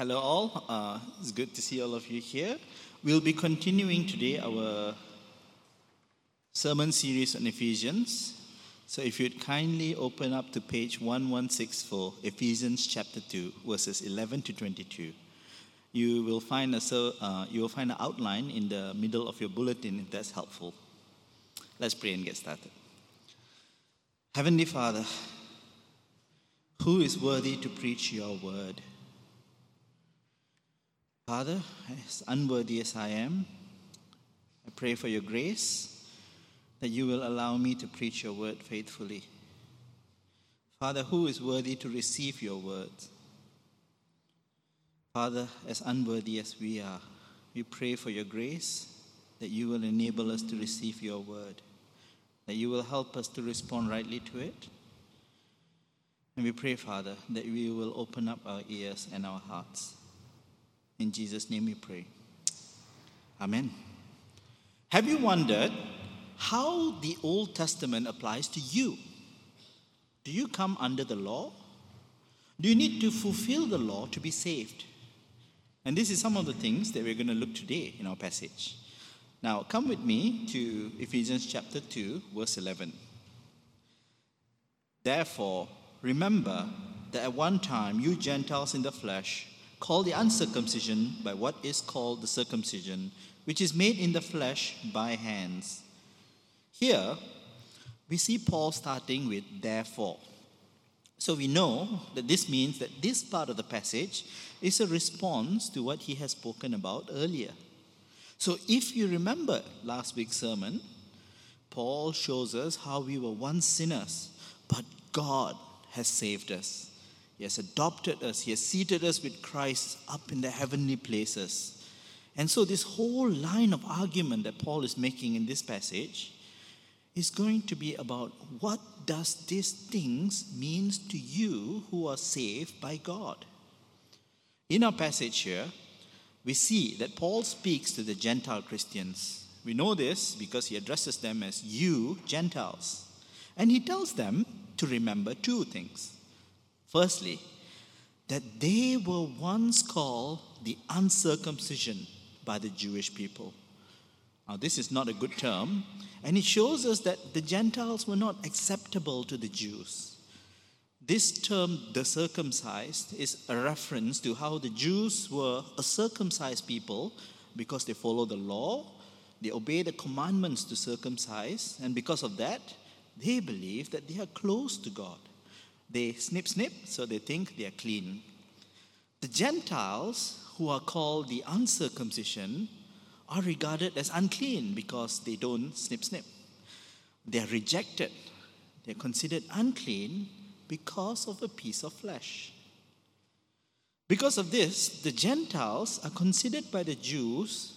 Hello, all. Uh, it's good to see all of you here. We'll be continuing today our sermon series on Ephesians. So, if you'd kindly open up to page 1164, Ephesians chapter 2, verses 11 to 22, you will find a, uh, you will find an outline in the middle of your bulletin if that's helpful. Let's pray and get started. Heavenly Father, who is worthy to preach your word? Father, as unworthy as I am, I pray for your grace that you will allow me to preach your word faithfully. Father, who is worthy to receive your words? Father, as unworthy as we are, we pray for your grace that you will enable us to receive your word, that you will help us to respond rightly to it. And we pray, Father, that we will open up our ears and our hearts in Jesus' name we pray. Amen. Have you wondered how the Old Testament applies to you? Do you come under the law? Do you need to fulfill the law to be saved? And this is some of the things that we're going to look today in our passage. Now, come with me to Ephesians chapter 2, verse 11. Therefore, remember that at one time you Gentiles in the flesh, call the uncircumcision by what is called the circumcision, which is made in the flesh by hands. Here, we see Paul starting with therefore. So we know that this means that this part of the passage is a response to what he has spoken about earlier. So if you remember last week's sermon, Paul shows us how we were once sinners, but God has saved us. He has adopted us, He has seated us with Christ up in the heavenly places. And so, this whole line of argument that Paul is making in this passage is going to be about what does these things means to you who are saved by God. In our passage here, we see that Paul speaks to the Gentile Christians. We know this because he addresses them as you Gentiles. And he tells them to remember two things. Firstly, that they were once called the uncircumcision by the Jewish people. Now, this is not a good term, and it shows us that the Gentiles were not acceptable to the Jews. This term, the circumcised, is a reference to how the Jews were a circumcised people because they follow the law, they obey the commandments to circumcise, and because of that, they believe that they are close to God. They snip, snip, so they think they are clean. The Gentiles, who are called the uncircumcision, are regarded as unclean because they don't snip, snip. They are rejected. They are considered unclean because of a piece of flesh. Because of this, the Gentiles are considered by the Jews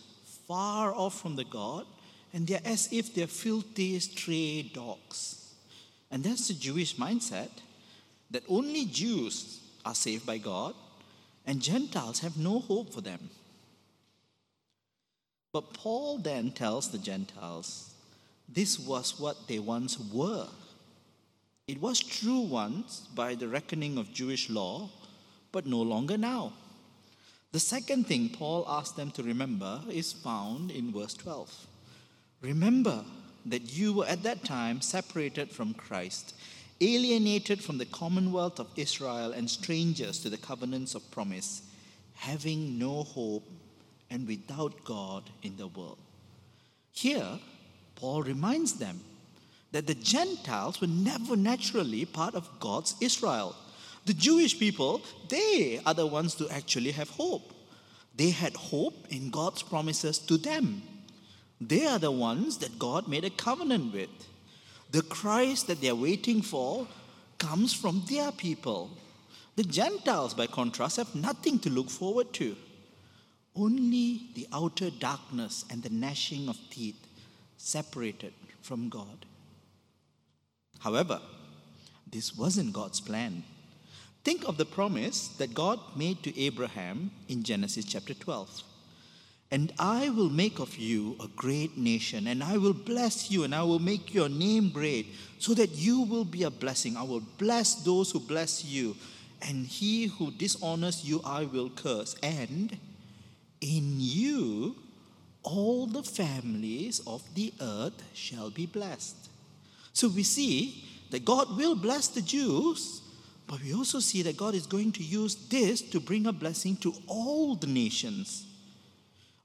far off from the God, and they're as if they're filthy stray dogs. And that's the Jewish mindset that only Jews are saved by God and Gentiles have no hope for them. But Paul then tells the Gentiles this was what they once were. It was true once by the reckoning of Jewish law, but no longer now. The second thing Paul asks them to remember is found in verse 12. Remember that you were at that time separated from Christ alienated from the commonwealth of Israel and strangers to the covenants of promise, having no hope and without God in the world. Here, Paul reminds them that the Gentiles were never naturally part of God's Israel. The Jewish people, they are the ones to actually have hope. They had hope in God's promises to them. They are the ones that God made a covenant with. The Christ that they're waiting for comes from their people. The Gentiles, by contrast, have nothing to look forward to. Only the outer darkness and the gnashing of teeth separated from God. However, this wasn't God's plan. Think of the promise that God made to Abraham in Genesis chapter 12. And I will make of you a great nation, and I will bless you, and I will make your name great, so that you will be a blessing. I will bless those who bless you, and he who dishonors you I will curse, and in you all the families of the earth shall be blessed. So we see that God will bless the Jews, but we also see that God is going to use this to bring a blessing to all the nations.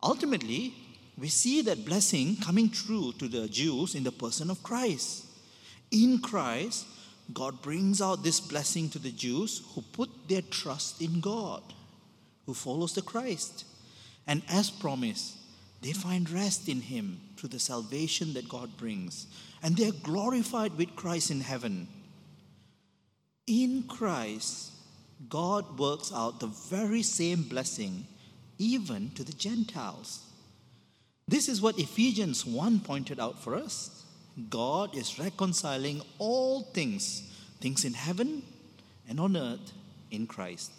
Ultimately, we see that blessing coming true to the Jews in the person of Christ. In Christ, God brings out this blessing to the Jews who put their trust in God, who follows the Christ. And as promised, they find rest in Him through the salvation that God brings. And they are glorified with Christ in heaven. In Christ, God works out the very same blessing even to the Gentiles. This is what Ephesians 1 pointed out for us. God is reconciling all things, things in heaven and on earth, in Christ.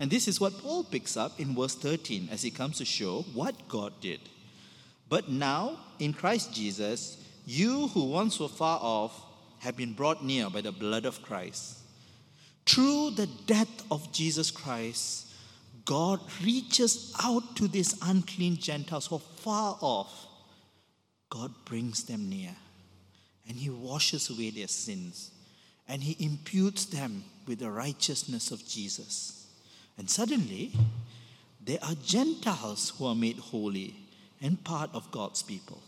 And this is what Paul picks up in verse 13 as he comes to show what God did. But now, in Christ Jesus, you who once were far off have been brought near by the blood of Christ. Through the death of Jesus Christ, God reaches out to these unclean Gentiles who are far off. God brings them near and He washes away their sins and He imputes them with the righteousness of Jesus. And suddenly, there are Gentiles who are made holy and part of God's people.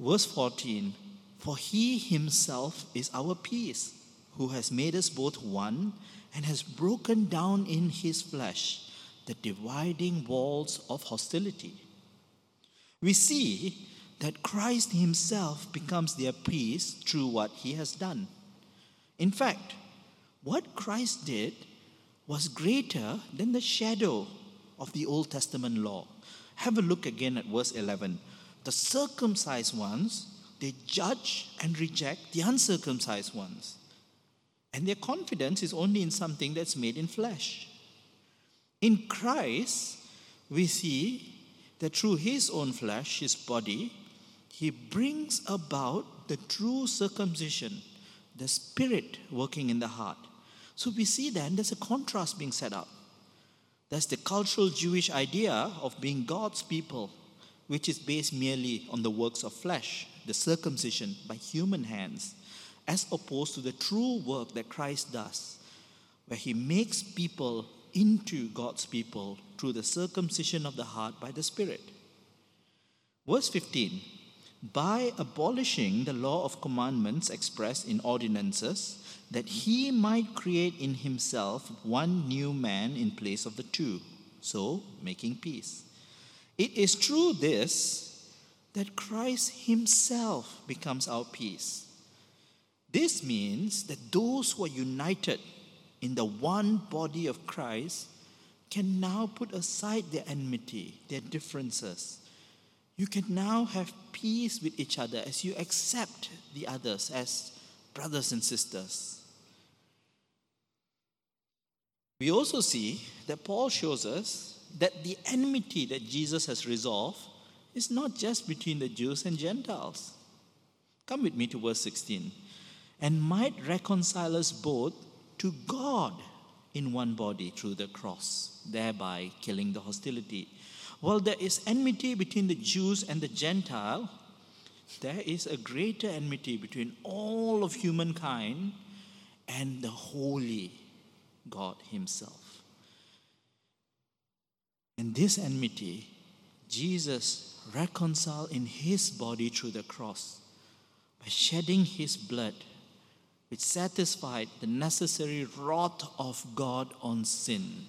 Verse 14 For He Himself is our peace, who has made us both one and has broken down in his flesh the dividing walls of hostility. We see that Christ himself becomes their peace through what he has done. In fact, what Christ did was greater than the shadow of the Old Testament law. Have a look again at verse 11. The circumcised ones, they judge and reject the uncircumcised ones. And their confidence is only in something that's made in flesh. In Christ, we see that through his own flesh, his body, he brings about the true circumcision, the spirit working in the heart. So we see then there's a contrast being set up. There's the cultural Jewish idea of being God's people, which is based merely on the works of flesh, the circumcision by human hands as opposed to the true work that Christ does, where he makes people into God's people through the circumcision of the heart by the Spirit. Verse 15 By abolishing the law of commandments expressed in ordinances, that he might create in himself one new man in place of the two, so making peace. It is through this that Christ himself becomes our peace this means that those who are united in the one body of Christ can now put aside their enmity, their differences. You can now have peace with each other as you accept the others as brothers and sisters. We also see that Paul shows us that the enmity that Jesus has resolved is not just between the Jews and Gentiles. Come with me to verse 16 and might reconcile us both to God in one body through the cross, thereby killing the hostility. While there is enmity between the Jews and the Gentile, there is a greater enmity between all of humankind and the holy God Himself. And this enmity, Jesus reconciled in His body through the cross by shedding His blood which satisfied the necessary wrath of God on sin.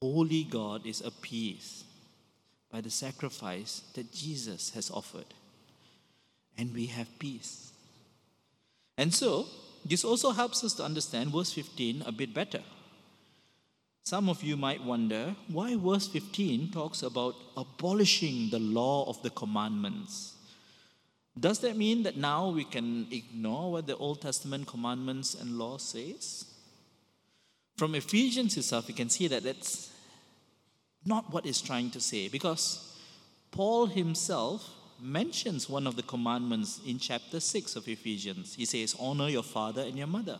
Holy God is appeased by the sacrifice that Jesus has offered, and we have peace. And so, this also helps us to understand verse 15 a bit better. Some of you might wonder why verse 15 talks about abolishing the law of the commandments. Does that mean that now we can ignore what the Old Testament commandments and law says? From Ephesians itself, we can see that that's not what it's trying to say because Paul himself mentions one of the commandments in chapter 6 of Ephesians. He says, Honor your father and your mother.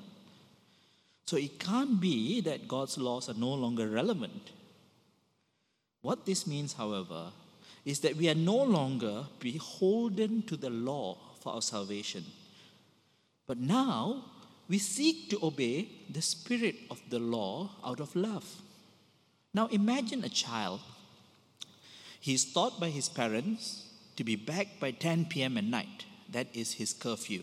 So it can't be that God's laws are no longer relevant. What this means, however, is that we are no longer beholden to the law for our salvation. But now we seek to obey the spirit of the law out of love. Now imagine a child. He is taught by his parents to be back by 10 p.m. at night. That is his curfew.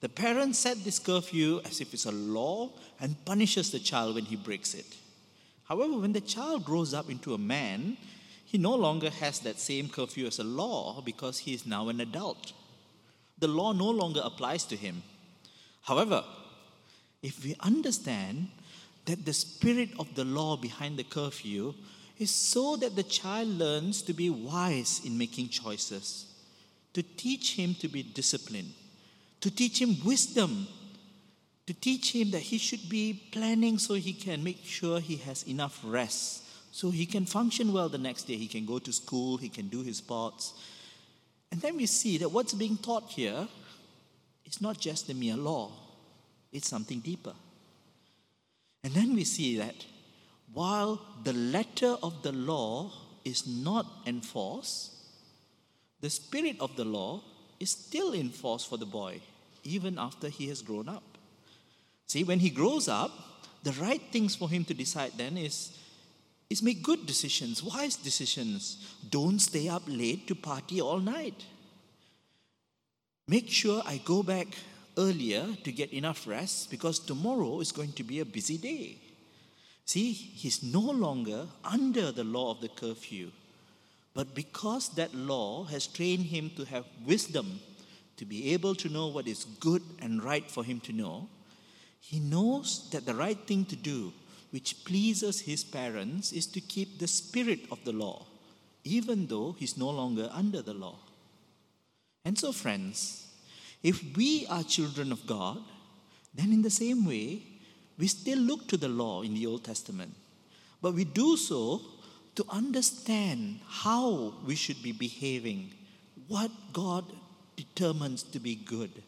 The parents set this curfew as if it's a law and punishes the child when he breaks it. However, when the child grows up into a man, he no longer has that same curfew as a law because he is now an adult. The law no longer applies to him. However, if we understand that the spirit of the law behind the curfew is so that the child learns to be wise in making choices, to teach him to be disciplined, to teach him wisdom, to teach him that he should be planning so he can make sure he has enough rest, so he can function well the next day. He can go to school, he can do his parts. And then we see that what's being taught here is not just the mere law, it's something deeper. And then we see that while the letter of the law is not enforced, the spirit of the law is still in force for the boy, even after he has grown up. See, when he grows up, the right things for him to decide then is, is make good decisions, wise decisions. Don't stay up late to party all night. Make sure I go back earlier to get enough rest because tomorrow is going to be a busy day. See, he's no longer under the law of the curfew, but because that law has trained him to have wisdom, to be able to know what is good and right for him to know, he knows that the right thing to do, which pleases his parents, is to keep the spirit of the law, even though he's no longer under the law. And so, friends, if we are children of God, then in the same way, we still look to the law in the Old Testament. But we do so to understand how we should be behaving, what God determines to be good,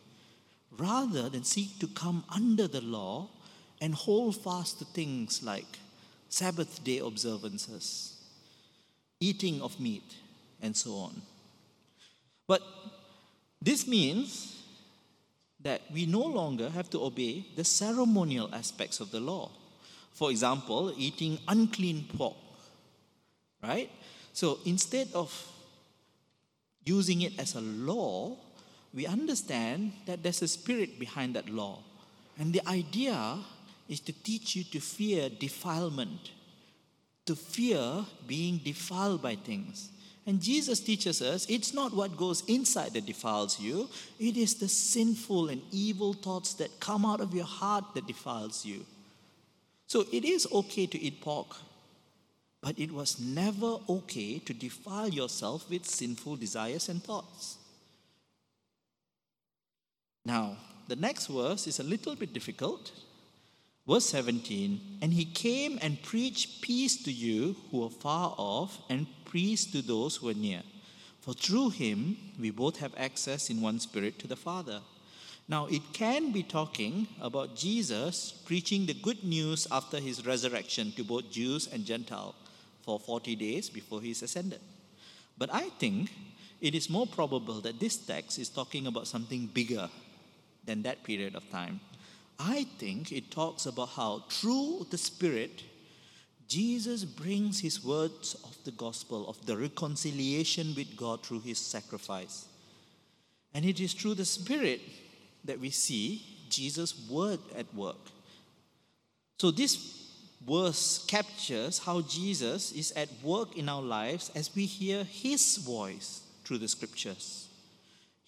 rather than seek to come under the law and hold fast to things like Sabbath day observances, eating of meat, and so on. But this means that we no longer have to obey the ceremonial aspects of the law. For example, eating unclean pork, right? So instead of using it as a law, we understand that there's a spirit behind that law. And the idea is to teach you to fear defilement, to fear being defiled by things. And Jesus teaches us it's not what goes inside that defiles you, it is the sinful and evil thoughts that come out of your heart that defiles you. So it is okay to eat pork, but it was never okay to defile yourself with sinful desires and thoughts. Now, the next verse is a little bit difficult. Verse 17, and he came and preached peace to you who are far off and peace to those who are near. For through him we both have access in one spirit to the Father. Now, it can be talking about Jesus preaching the good news after his resurrection to both Jews and Gentiles for 40 days before he is ascended. But I think it is more probable that this text is talking about something bigger than that period of time. I think it talks about how through the Spirit, Jesus brings his words of the gospel, of the reconciliation with God through his sacrifice. And it is through the Spirit that we see Jesus' word at work. So, this verse captures how Jesus is at work in our lives as we hear his voice through the scriptures.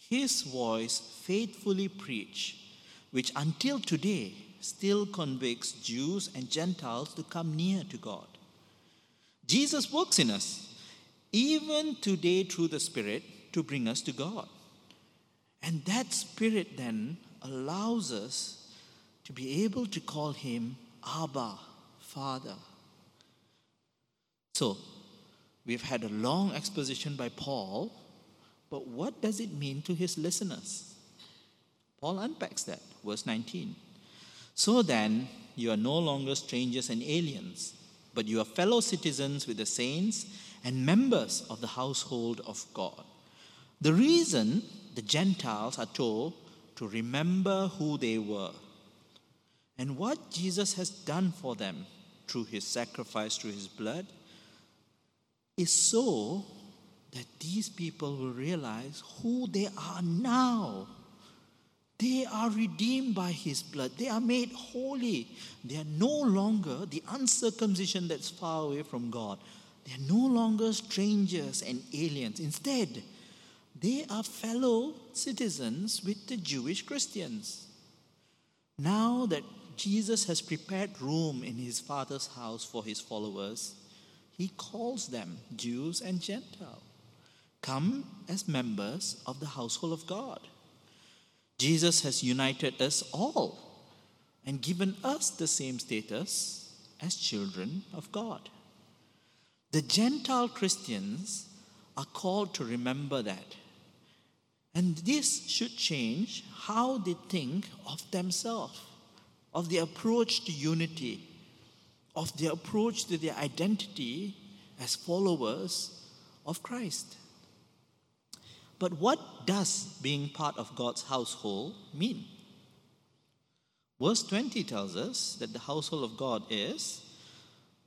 His voice faithfully preached which until today still convicts Jews and Gentiles to come near to God. Jesus works in us, even today through the Spirit, to bring us to God. And that Spirit then allows us to be able to call Him Abba, Father. So, we've had a long exposition by Paul But what does it mean to his listeners? Paul unpacks that. Verse 19. So then, you are no longer strangers and aliens, but you are fellow citizens with the saints and members of the household of God. The reason the Gentiles are told to remember who they were and what Jesus has done for them through his sacrifice, through his blood, is so that these people will realize who they are now. They are redeemed by his blood. They are made holy. They are no longer the uncircumcision that's far away from God. They are no longer strangers and aliens. Instead, they are fellow citizens with the Jewish Christians. Now that Jesus has prepared room in his Father's house for his followers, he calls them Jews and Gentiles. Come as members of the household of God. Jesus has united us all and given us the same status as children of God. The Gentile Christians are called to remember that. And this should change how they think of themselves, of their approach to unity, of their approach to their identity as followers of Christ. But what does being part of God's household mean? Verse 20 tells us that the household of God is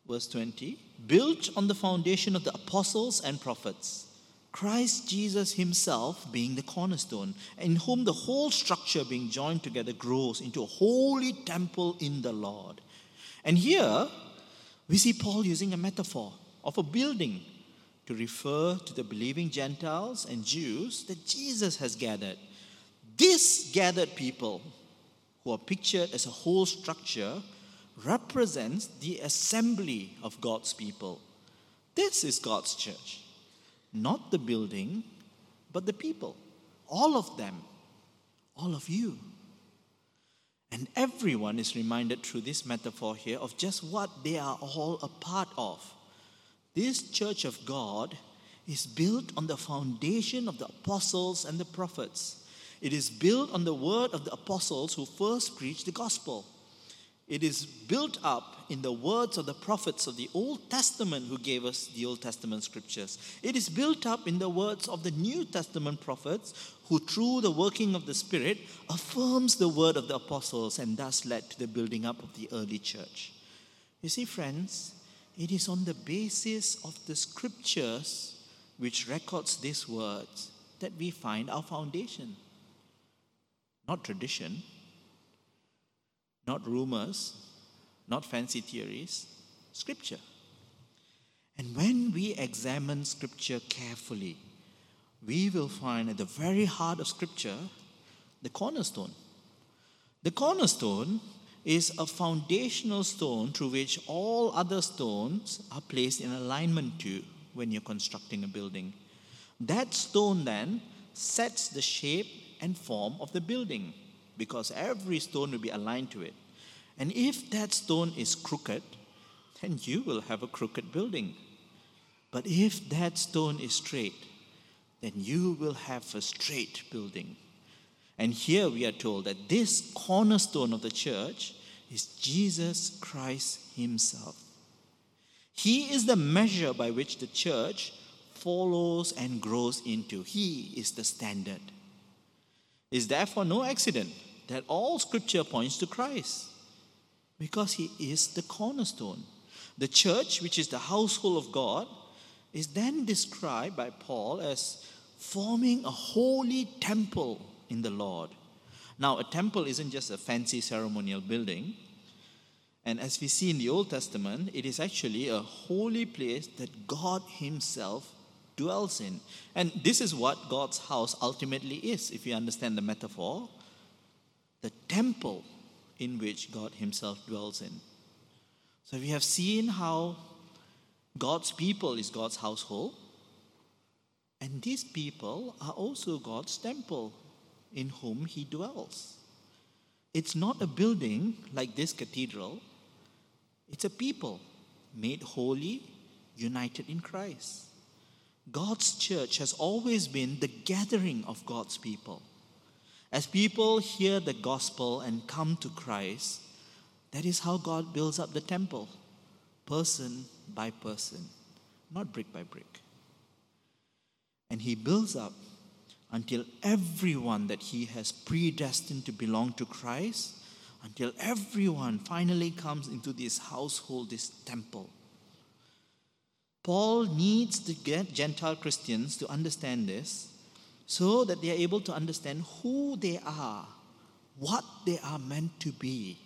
verse 20, built on the foundation of the apostles and prophets, Christ Jesus himself being the cornerstone, in whom the whole structure being joined together grows into a holy temple in the Lord. And here we see Paul using a metaphor of a building to refer to the believing Gentiles and Jews that Jesus has gathered. This gathered people, who are pictured as a whole structure, represents the assembly of God's people. This is God's church. Not the building, but the people. All of them. All of you. And everyone is reminded through this metaphor here of just what they are all a part of. This church of God is built on the foundation of the apostles and the prophets. It is built on the word of the apostles who first preached the gospel. It is built up in the words of the prophets of the Old Testament who gave us the Old Testament scriptures. It is built up in the words of the New Testament prophets who, through the working of the Spirit, affirms the word of the apostles and thus led to the building up of the early church. You see, friends, it is on the basis of the scriptures which records these words that we find our foundation. Not tradition, not rumors, not fancy theories, scripture. And when we examine scripture carefully, we will find at the very heart of scripture the cornerstone. The cornerstone is a foundational stone through which all other stones are placed in alignment to when you're constructing a building. That stone then sets the shape and form of the building because every stone will be aligned to it. And if that stone is crooked, then you will have a crooked building. But if that stone is straight, then you will have a straight building. And here we are told that this cornerstone of the church is Jesus Christ Himself. He is the measure by which the church follows and grows into. He is the standard. It is therefore no accident that all scripture points to Christ because he is the cornerstone. The church, which is the household of God, is then described by Paul as forming a holy temple in the Lord. Now, a temple isn't just a fancy ceremonial building. And as we see in the Old Testament, it is actually a holy place that God Himself dwells in. And this is what God's house ultimately is, if you understand the metaphor the temple in which God Himself dwells in. So we have seen how God's people is God's household, and these people are also God's temple in whom He dwells. It's not a building like this cathedral, it's a people made holy, united in Christ. God's church has always been the gathering of God's people. As people hear the gospel and come to Christ, that is how God builds up the temple, person by person, not brick by brick. And He builds up until everyone that He has predestined to belong to Christ, until everyone finally comes into this household, this temple. Paul needs to get Gentile Christians to understand this so that they are able to understand who they are, what they are meant to be.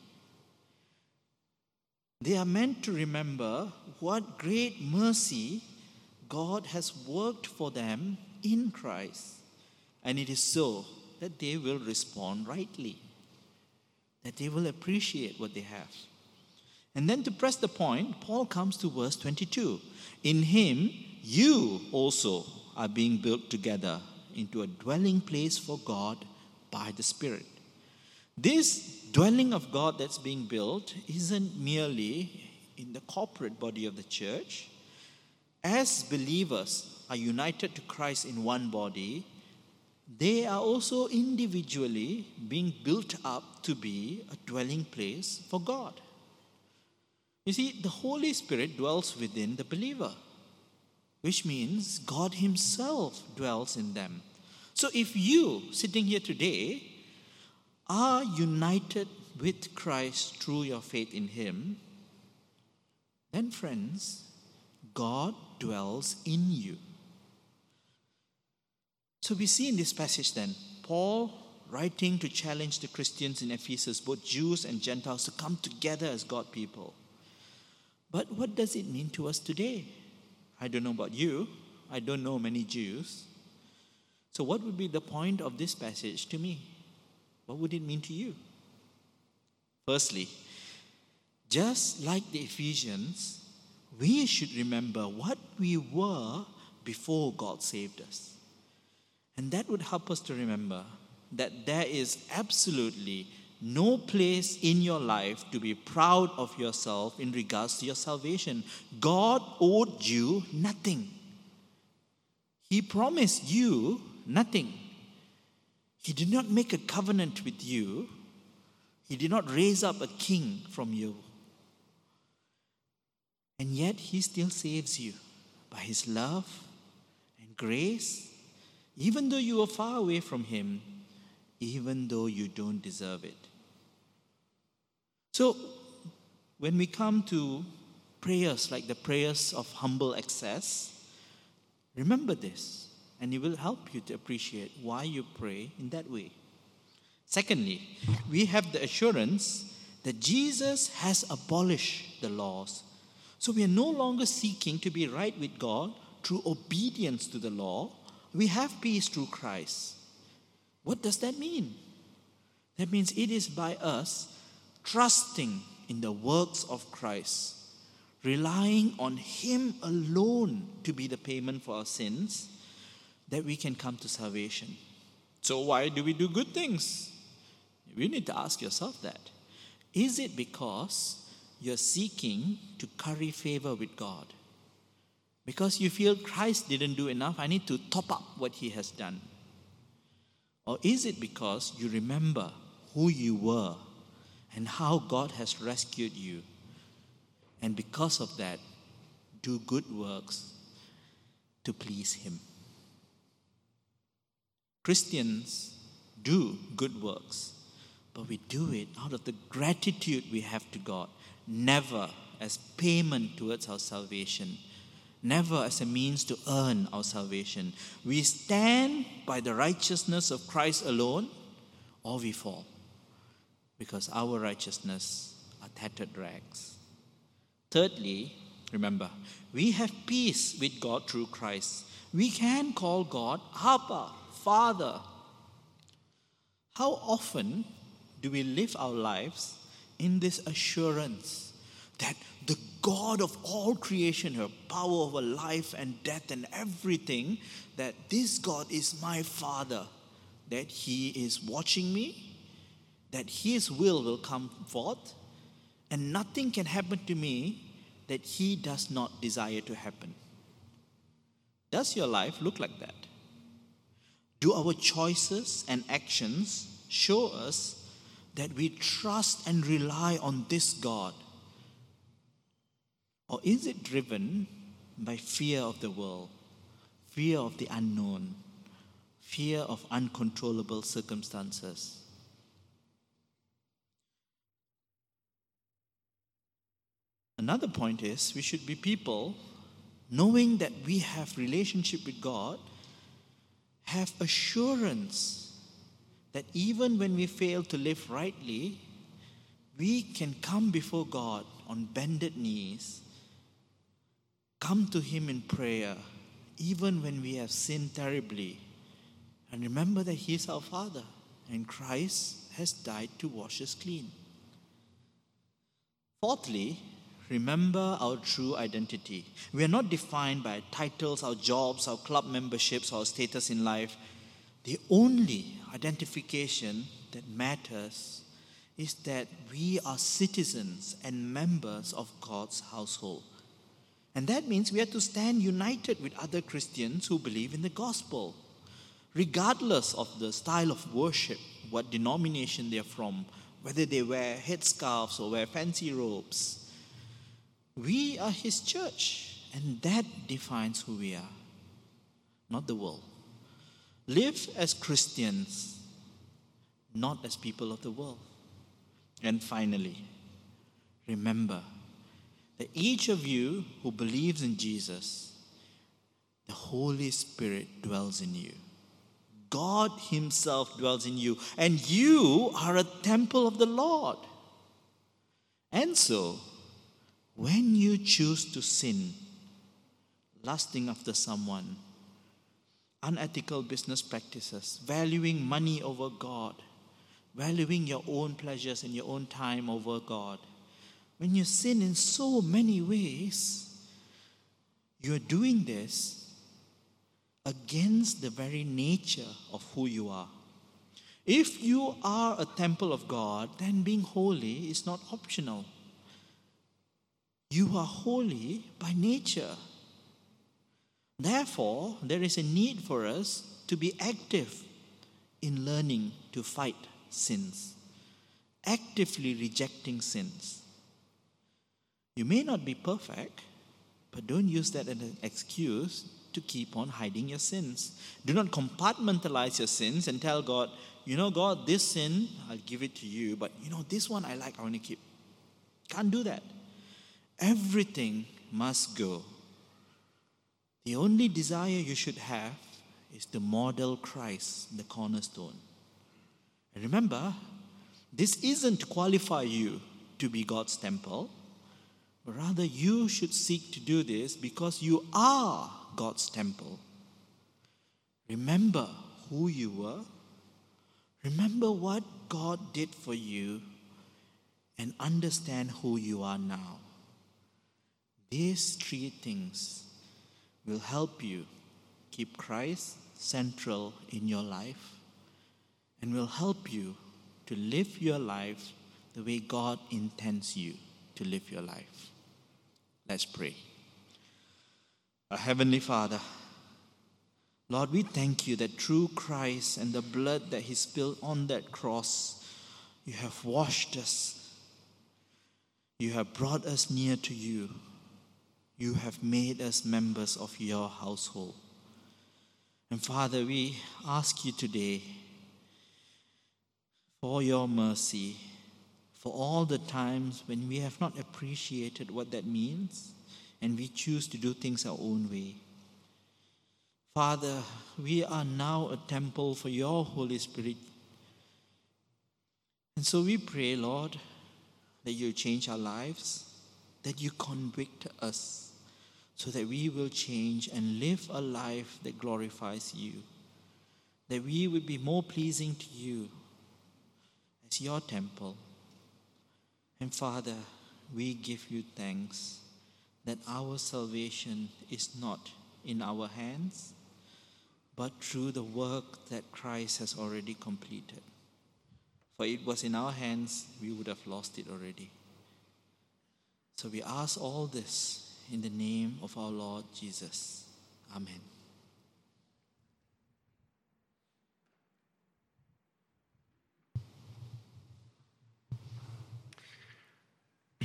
They are meant to remember what great mercy God has worked for them in Christ. And it is so that they will respond rightly, that they will appreciate what they have. And then to press the point, Paul comes to verse 22. In him, you also are being built together into a dwelling place for God by the Spirit. This dwelling of God that's being built isn't merely in the corporate body of the church. As believers are united to Christ in one body, they are also individually being built up to be a dwelling place for God. You see, the Holy Spirit dwells within the believer which means God Himself dwells in them. So if you, sitting here today, are united with Christ through your faith in Him, then, friends, God dwells in you. So we see in this passage then, Paul writing to challenge the Christians in Ephesus, both Jews and Gentiles, to come together as God people. But what does it mean to us today? I don't know about you. I don't know many Jews. So, what would be the point of this passage to me? What would it mean to you? Firstly, just like the Ephesians, we should remember what we were before God saved us. And that would help us to remember that there is absolutely no place in your life to be proud of yourself in regards to your salvation. God owed you nothing. He promised you nothing. He did not make a covenant with you. He did not raise up a king from you. And yet, He still saves you by His love and grace. Even though you are far away from Him, even though you don't deserve it. So, when we come to prayers like the prayers of humble access, remember this, and it will help you to appreciate why you pray in that way. Secondly, we have the assurance that Jesus has abolished the laws. So we are no longer seeking to be right with God through obedience to the law. We have peace through Christ. What does that mean? That means it is by us trusting in the works of Christ, relying on Him alone to be the payment for our sins, that we can come to salvation. So, why do we do good things? You need to ask yourself that. Is it because you're seeking to curry favor with God? Because you feel Christ didn't do enough, I need to top up what He has done? Or is it because you remember who you were and how God has rescued you. And because of that, do good works to please Him. Christians do good works, but we do it out of the gratitude we have to God, never as payment towards our salvation, never as a means to earn our salvation. We stand by the righteousness of Christ alone, or we fall because our righteousness are tattered rags. Thirdly, remember, we have peace with God through Christ. We can call God Abba, Father. How often do we live our lives in this assurance that the God of all creation, her power over life and death and everything, that this God is my Father, that He is watching me, that His will will come forth, and nothing can happen to me that He does not desire to happen. Does your life look like that? Do our choices and actions show us that we trust and rely on this God? Or is it driven by fear of the world, fear of the unknown, fear of uncontrollable circumstances? Another point is we should be people knowing that we have relationship with God, have assurance that even when we fail to live rightly, we can come before God on bended knees, come to Him in prayer, even when we have sinned terribly, and remember that He is our Father and Christ has died to wash us clean. Fourthly, remember our true identity. We are not defined by titles, our jobs, our club memberships, our status in life. The only identification that matters is that we are citizens and members of God's household. And that means we have to stand united with other Christians who believe in the gospel, regardless of the style of worship, what denomination they're from, whether they wear headscarves or wear fancy robes. We are His church, and that defines who we are, not the world. Live as Christians, not as people of the world. And finally, remember that each of you who believes in Jesus, the Holy Spirit dwells in you. God Himself dwells in you, and you are a temple of the Lord. And so, when you choose to sin, lusting after someone, unethical business practices, valuing money over God, valuing your own pleasures and your own time over God, when you sin in so many ways, you're doing this against the very nature of who you are. If you are a temple of God, then being holy is not optional. You are holy by nature. Therefore, there is a need for us to be active in learning to fight sins, actively rejecting sins. You may not be perfect, but don't use that as an excuse to keep on hiding your sins. Do not compartmentalize your sins and tell God, you know, God, this sin, I'll give it to you, but you know, this one I like, I want to keep. Can't do that. Everything must go. The only desire you should have is to model Christ, the cornerstone. And remember, this isn't to qualify you to be God's temple, but rather you should seek to do this because you are God's temple. Remember who you were, remember what God did for you, and understand who you are now. These three things will help you keep Christ central in your life and will help you to live your life the way God intends you to live your life. Let's pray. Our Heavenly Father, Lord, we thank you that through Christ and the blood that He spilled on that cross, you have washed us. You have brought us near to you you have made us members of your household. And Father, we ask you today for your mercy, for all the times when we have not appreciated what that means and we choose to do things our own way. Father, we are now a temple for your Holy Spirit. And so we pray, Lord, that you change our lives, that you convict us so that we will change and live a life that glorifies you, that we will be more pleasing to you as your temple. And Father, we give you thanks that our salvation is not in our hands, but through the work that Christ has already completed. For it was in our hands, we would have lost it already. So we ask all this in the name of our Lord Jesus. Amen.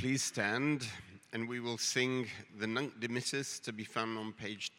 Please stand and we will sing the Nunc Dimittis to be found on page